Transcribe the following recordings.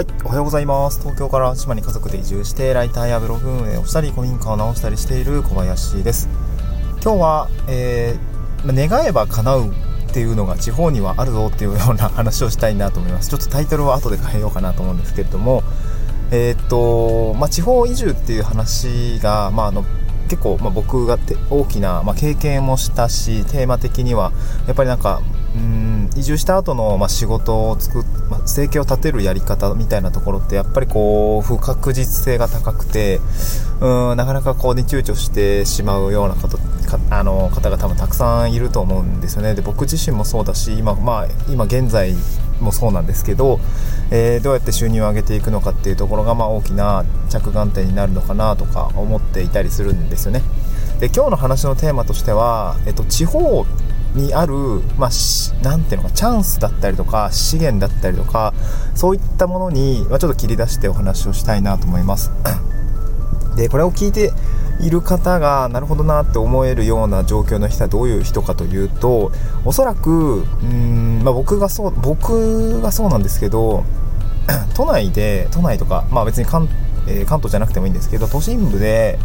はい、おはようございます。東京から島に家族で移住して、ライターやブログ運営をしたり、古民家を直したりしている小林です。今日は、えー、願えば叶うっていうのが地方にはあるぞっていうような話をしたいなと思います。ちょっとタイトルは後で変えようかなと思うんですけれども、えー、っと、まあ、地方移住っていう話が、まあ、あの、結構、まあ、僕が大きな、まあ、経験もしたしテーマ的にはやっぱりなんかうん移住した後のまの、仕事を作っ、ま、生計を立てるやり方みたいなところってやっぱりこう不確実性が高くてうんなかなかこうに躊躇してしまうような方あの方が多分たくさんいると思うんですよねで僕自身もそうだし今,、まあ、今現在もそうなんですけど、えー、どうやって収入を上げていくのかっていうところが、まあ、大きな着眼点になるのかなとか思っていたりするんですよね。で今日の話のテーマとしては、えっと、地方にある、まあ、なんていうのかチャンスだったりとか資源だったりとかそういったものに、まあ、ちょっと切り出してお話をしたいなと思います。でこれを聞いている方がなるほどなって思えるような状況の人はどういう人かというとおそらくうん、まあ、僕がそう僕がそうなんですけど 都内で都内とか、まあ、別に関,、えー、関東じゃなくてもいいんですけど都心部で、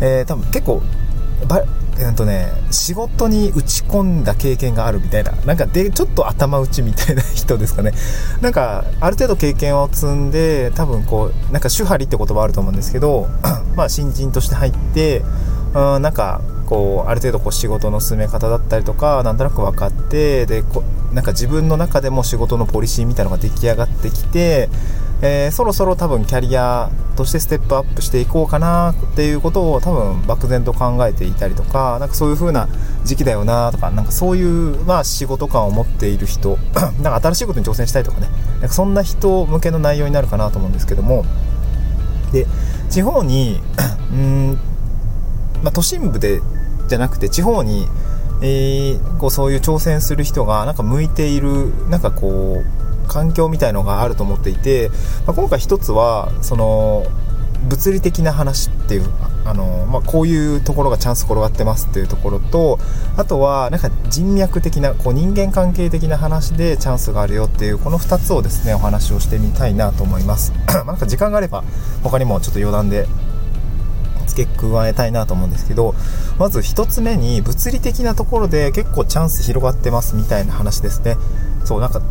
えー、多分結構えっとね、仕事に打ち込んだ経験があるみたいな、なんかで、ちょっと頭打ちみたいな人ですかね。なんか、ある程度経験を積んで、多分こう、なんか手張りって言葉あると思うんですけど、まあ新人として入って、うん、なんか、こう、ある程度こう仕事の進め方だったりとか、なんとなく分かって、で、こなんか自分の中でも仕事のポリシーみたいなのが出来上がってきて、えー、そろそろ多分キャリアとしてステップアップしていこうかなっていうことを多分漠然と考えていたりとかなんかそういう風な時期だよなとかなんかそういう、まあ、仕事感を持っている人 なんか新しいことに挑戦したいとかね。なんかそんな人向けの内容になるかなと思うんですけども。で地方に うん、まあ、都心部でじゃなくて地方に、えー、こうそういう挑戦する人がなんか向いているなんかこう環境みたいのがあると思っていて、まあ、今回一つはその物理的な話っていうあの、まあ、こういうところがチャンス転がってますっていうところとあとはなんか人脈的なこう人間関係的な話でチャンスがあるよっていうこの2つをですねお話をしてみたいなと思います。なんか時間があれば他にもちょっと余談で付け加えたいなと思うんですけどまず1つ目に物理的なところで結構チャンス広がってますみたいな話ですね。そうなんか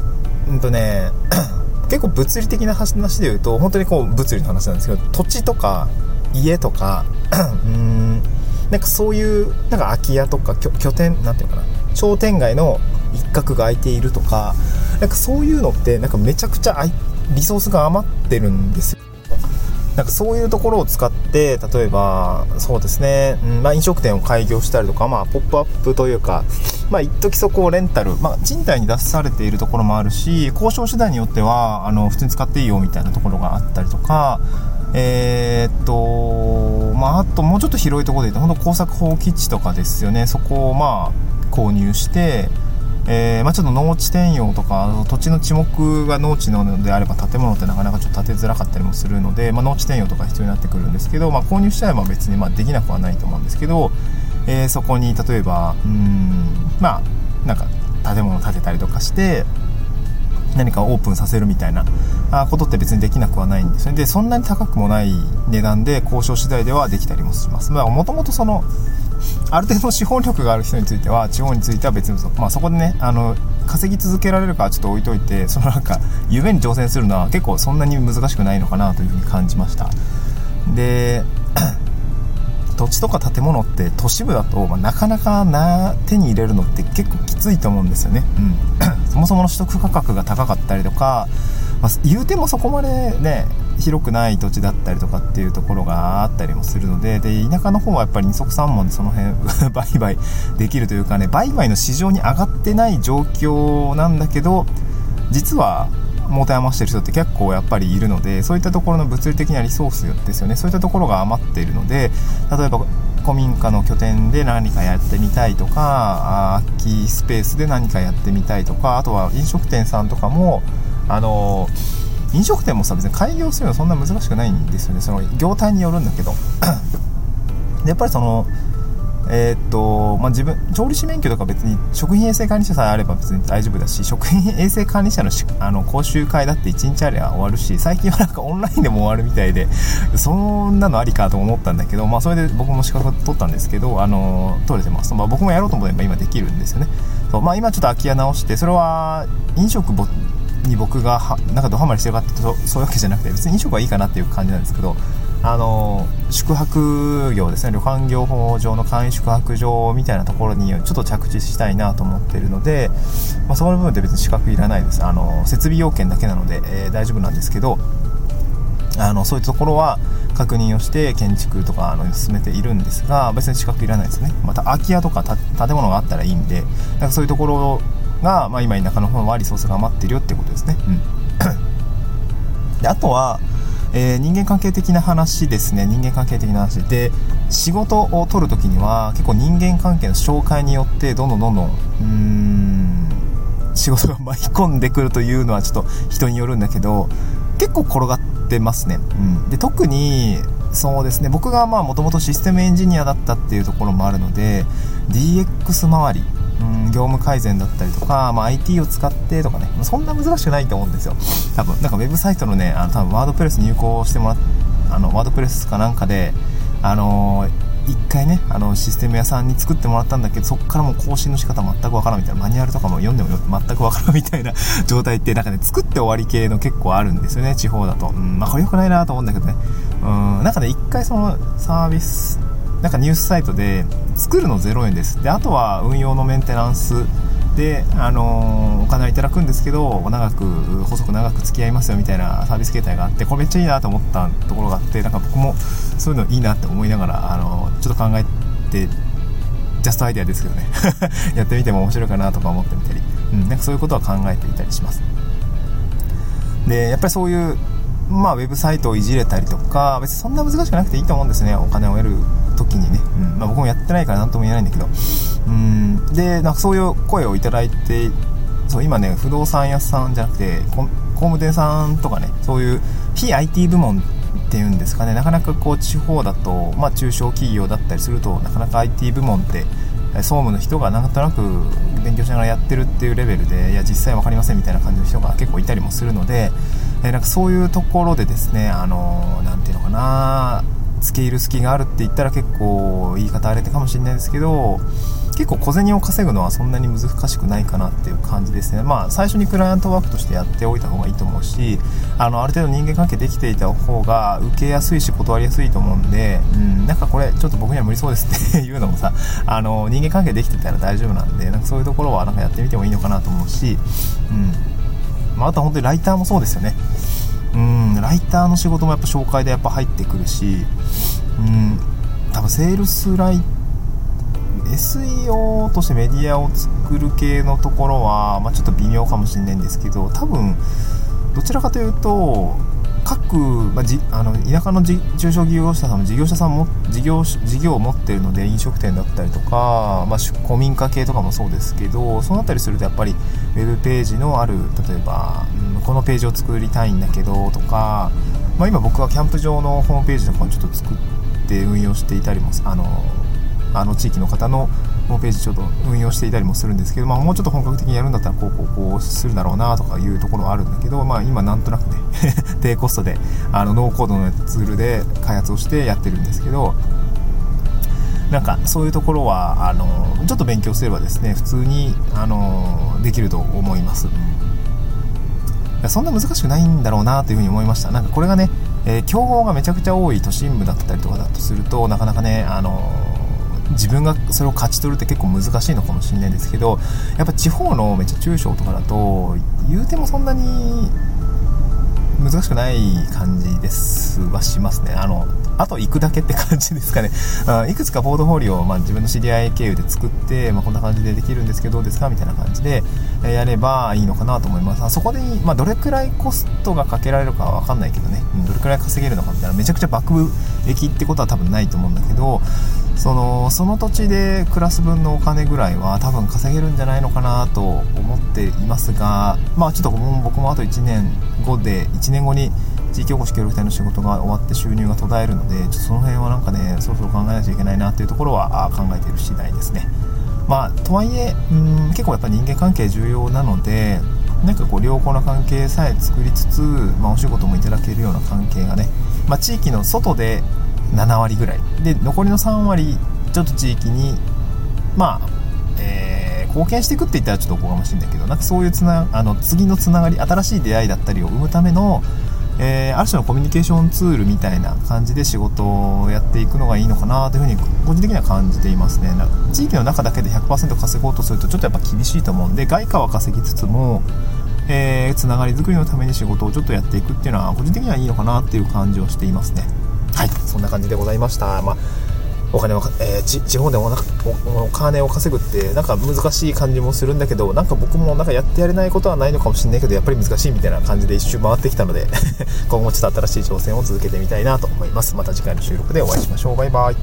うんとね 結構物理的な話で言うと本当にこう物理の話なんですけど土地とか家とか うんなんかそういうなんか空き家とか拠点なんていうかな商店街の一角が空いているとかなんかそういうのってなんかめちゃくちゃリソースが余ってるんですよ。なんかそういうところを使って例えばそうですね、うんまあ、飲食店を開業したりとか、まあ、ポップアップというか、まあ、一時そこをレンタル、まあ、賃貸に出されているところもあるし交渉手段によってはあの普通に使っていいよみたいなところがあったりとかえー、っとまあ、あともうちょっと広いところで言うと本当工作放棄地とかですよね。そこをまあ購入してえー、まあ、ちょっと農地転用とか土地の地目が農地なのであれば建物ってなかなかちょっと建てづらかったりもするので、まあ、農地転用とか必要になってくるんですけど、まあ、購入しちゃえば別にまできなくはないと思うんですけど、えー、そこに例えばうんまあなんか建物を建てたりとかして何かオープンさせるみたいなことって別にできなくはないんですね。でそんなに高くもない値段で交渉次第ではできたりもします。もともとそのある程度資本力がある人については地方については別にそ,、まあ、そこでねあの稼ぎ続けられるかはちょっと置いといてそのなんか 夢に挑戦するのは結構そんなに難しくないのかなというふうに感じました。で 土地とか建物って都市部だと、まあ、なかなかな手に入れるのって結構きついと思うんですよね、うん、そもそもの取得価格が高かったりとか、まあ、言うてもそこまでね広くない土地だったりとかっていうところがあったりもするのでで田舎の方はやっぱり二足三門でその辺 売買できるというかね売買の市場に上がってない状況なんだけど実は持て余してる人って結構やっぱりいるのでそういったところの物理的なリソースですよね。そういったところが余っているので例えば古民家の拠点で何かやってみたいとか空きスペースで何かやってみたいとかあとは飲食店さんとかもあの飲食店もさ別に開業するのはそんな難しくないんですよねその業態によるんだけど やっぱりそのえー、っと、まあ、自分、調理師免許とか別に食品衛生管理者さえあれば別に大丈夫だし、食品衛生管理者のあの講習会だって1日あれば終わるし、最近はなんかオンラインでも終わるみたいで、そんなのありかと思ったんだけど、まあ、それで僕も資格取ったんですけど、あの、取れてます。まあ、僕もやろうと思えば今できるんですよね。そうまあ、今ちょっと空き家直して、それは飲食に僕がはなんかドハマりしてるかってそういうわけじゃなくて、別に飲食はいいかなっていう感じなんですけど、あの宿泊業ですね。旅館業法上の簡易宿泊場みたいなところにちょっと着地したいなと思ってるので、まあ、そこの部分って別に資格いらないです。あの設備要件だけなので、えー、大丈夫なんですけどあのそういうところは確認をして建築とかあの進めているんですが別に資格いらないですね。また空き家とか建物があったらいいんでなんかそういうところが、まあ、今田舎の方はリソースが余ってるよってことですね、うん、であとはえー、人間関係的な話ですね。人間関係的な話。で仕事を取るときには結構人間関係の紹介によってどんどんどんどんうーん仕事が巻き込んでくるというのはちょっと人によるんだけど結構転がってますね、うん、で特にそうですね。僕がまあもともとシステムエンジニアだったっていうところもあるので DX 周りうん業務改善だったりとか、まあ、IT を使ってとかね。そんな難しくないと思うんですよ。多分。なんかウェブサイトのねあの多分ワードプレス入稿してもらっあのワードプレスかなんかであのー、一回ねあのシステム屋さんに作ってもらったんだけどそこからもう更新の仕方全くわからんみたいな。マニュアルとかも読んでも全くわからんみたいな 状態ってなんかね作って終わり系の結構あるんですよね地方だと、うんまあ、これ良くないなと思うんだけどね。うんなんかね一回そのサービスなんかニュースサイトで作るの0円です。であとは運用のメンテナンスで、あのー、お金はいただくんですけど長く細く長く付き合いますよみたいなサービス形態があってこれめっちゃいいなと思ったところがあってなんか僕もそういうのいいなって思いながら、あのー、ちょっと考えてジャストアイデアですけどね。やってみても面白いかなとか思ってみたり、うん、なんかそういうことは考えていたりします。でやっぱりそういうまあ、ウェブサイトをいじれたりとか別にそんな難しくなくていいと思うんですね。お金を得る時にね、うん。まあ、僕もやってないから何とも言えないんだけどうん。でなんかそういう声をいただいてそう今ね不動産屋さんじゃなくて工務店さんとかねそういう非 IT 部門っていうんですかねなかなかこう地方だと、まあ、中小企業だったりするとなかなか IT 部門って総務の人がなんとなく勉強しながらやってるっていうレベルでいや実際分かりませんみたいな感じの人が結構いたりもするので、えなんかそういうところでですねあの何て言うのかな付け入る隙があるって言ったら結構言い方あれてかもしれないですけど結構小銭を稼ぐのはそんなに難しくないかなっていう感じですね。まあ最初にクライアントワークとしてやっておいた方がいいと思うしあのある程度人間関係できていた方が受けやすいし断りやすいと思うんで、うん、なんかこれちょっと僕には無理そうですっていうのもさあの人間関係できてたら大丈夫なんでなんかそういうところはなんかやってみてもいいのかなと思うし、うん。まあ、あとは本当にライターもそうですよね。うんライターの仕事もやっぱ紹介でやっぱ入ってくるしうん多分セールスライ SEO としてメディアを作る系のところは、まあ、ちょっと微妙かもしれないんですけど多分どちらかというと各、まあ、じあの田舎のじ中小企業者さんも事業者さんも事業事業を持ってるので飲食店だったりとか、まあ、古民家系とかもそうですけどそうなったりするとやっぱりウェブページのある例えば、うん、このページを作りたいんだけどとか、まあ、今僕はキャンプ場のホームページとかをちょっと作って運用していたりもあのあの地域の方のホームページちょっと運用していたりもするんですけど、まあ、もうちょっと本格的にやるんだったらこうこうこうするだろうなとかいうところはあるんだけど、まあ、今なんとなくね 低コストであのノーコードのツールで開発をしてやってるんですけどなんかそういうところはあのちょっと勉強すればですね普通にあのできると思います、そんな難しくないんだろうなというふうに思いました。なんかこれがね、えー、競合がめちゃくちゃ多い都心部だったりとかだとするとなかなかねあの自分がそれを勝ち取るって結構難しいのかもしれないですけどやっぱ地方のめっちゃ中小とかだと言うてもそんなに難しくない感じですはしますね。あのあと行くだけって感じですかね。あいくつかポートフォリオを、まあ、自分の知り合い経由で作って、まあ、こんな感じでできるんですけどどうですかみたいな感じで、えやればいいのかなと思います。あそこで、まあ、どれくらいコストがかけられるかは分かんないけどね、うん、どれくらい稼げるのかみたいなめちゃくちゃ爆益ってことは多分ないと思うんだけどそのその土地で暮らす分のお金ぐらいは多分稼げるんじゃないのかなと思っていますがまあちょっと僕もあと1年後で1 1年後に地域おこし協力隊の仕事が終わって収入が途絶えるのでちょっとその辺はなんかねそろそろ考えないといけないなっていうところは考えている次第ですね。まあとはいえうん結構やっぱ人間関係重要なのでなんかこう良好な関係さえ作りつつ、まあ、お仕事もいただけるような関係がね、まあ、地域の外で7割ぐらい。で残りの3割ちょっと地域にまあ、えー、貢献していくって言ったらちょっとおこがましいんだけどなんかそういうつなあの次のつながり新しい出会いだったりを生むためのえー、ある種のコミュニケーションツールみたいな感じで仕事をやっていくのがいいのかなというふうに個人的には感じていますね。な地域の中だけで100%稼ごうとするとちょっとやっぱ厳しいと思うんで外貨は稼ぎつつもえー、つながりづくりのために仕事をちょっとやっていくっていうのは個人的にはいいのかなっていう感じをしていますね。はい。そんな感じでございました。まあお金を、えー、地方でおお金を稼ぐってなんか難しい感じもするんだけどなんか僕もなんかやってやれないことはないのかもしれないけどやっぱり難しいみたいな感じで一周回ってきたので 今後ちょっと新しい挑戦を続けてみたいなと思います。また次回の収録でお会いしましょう。バイバイ。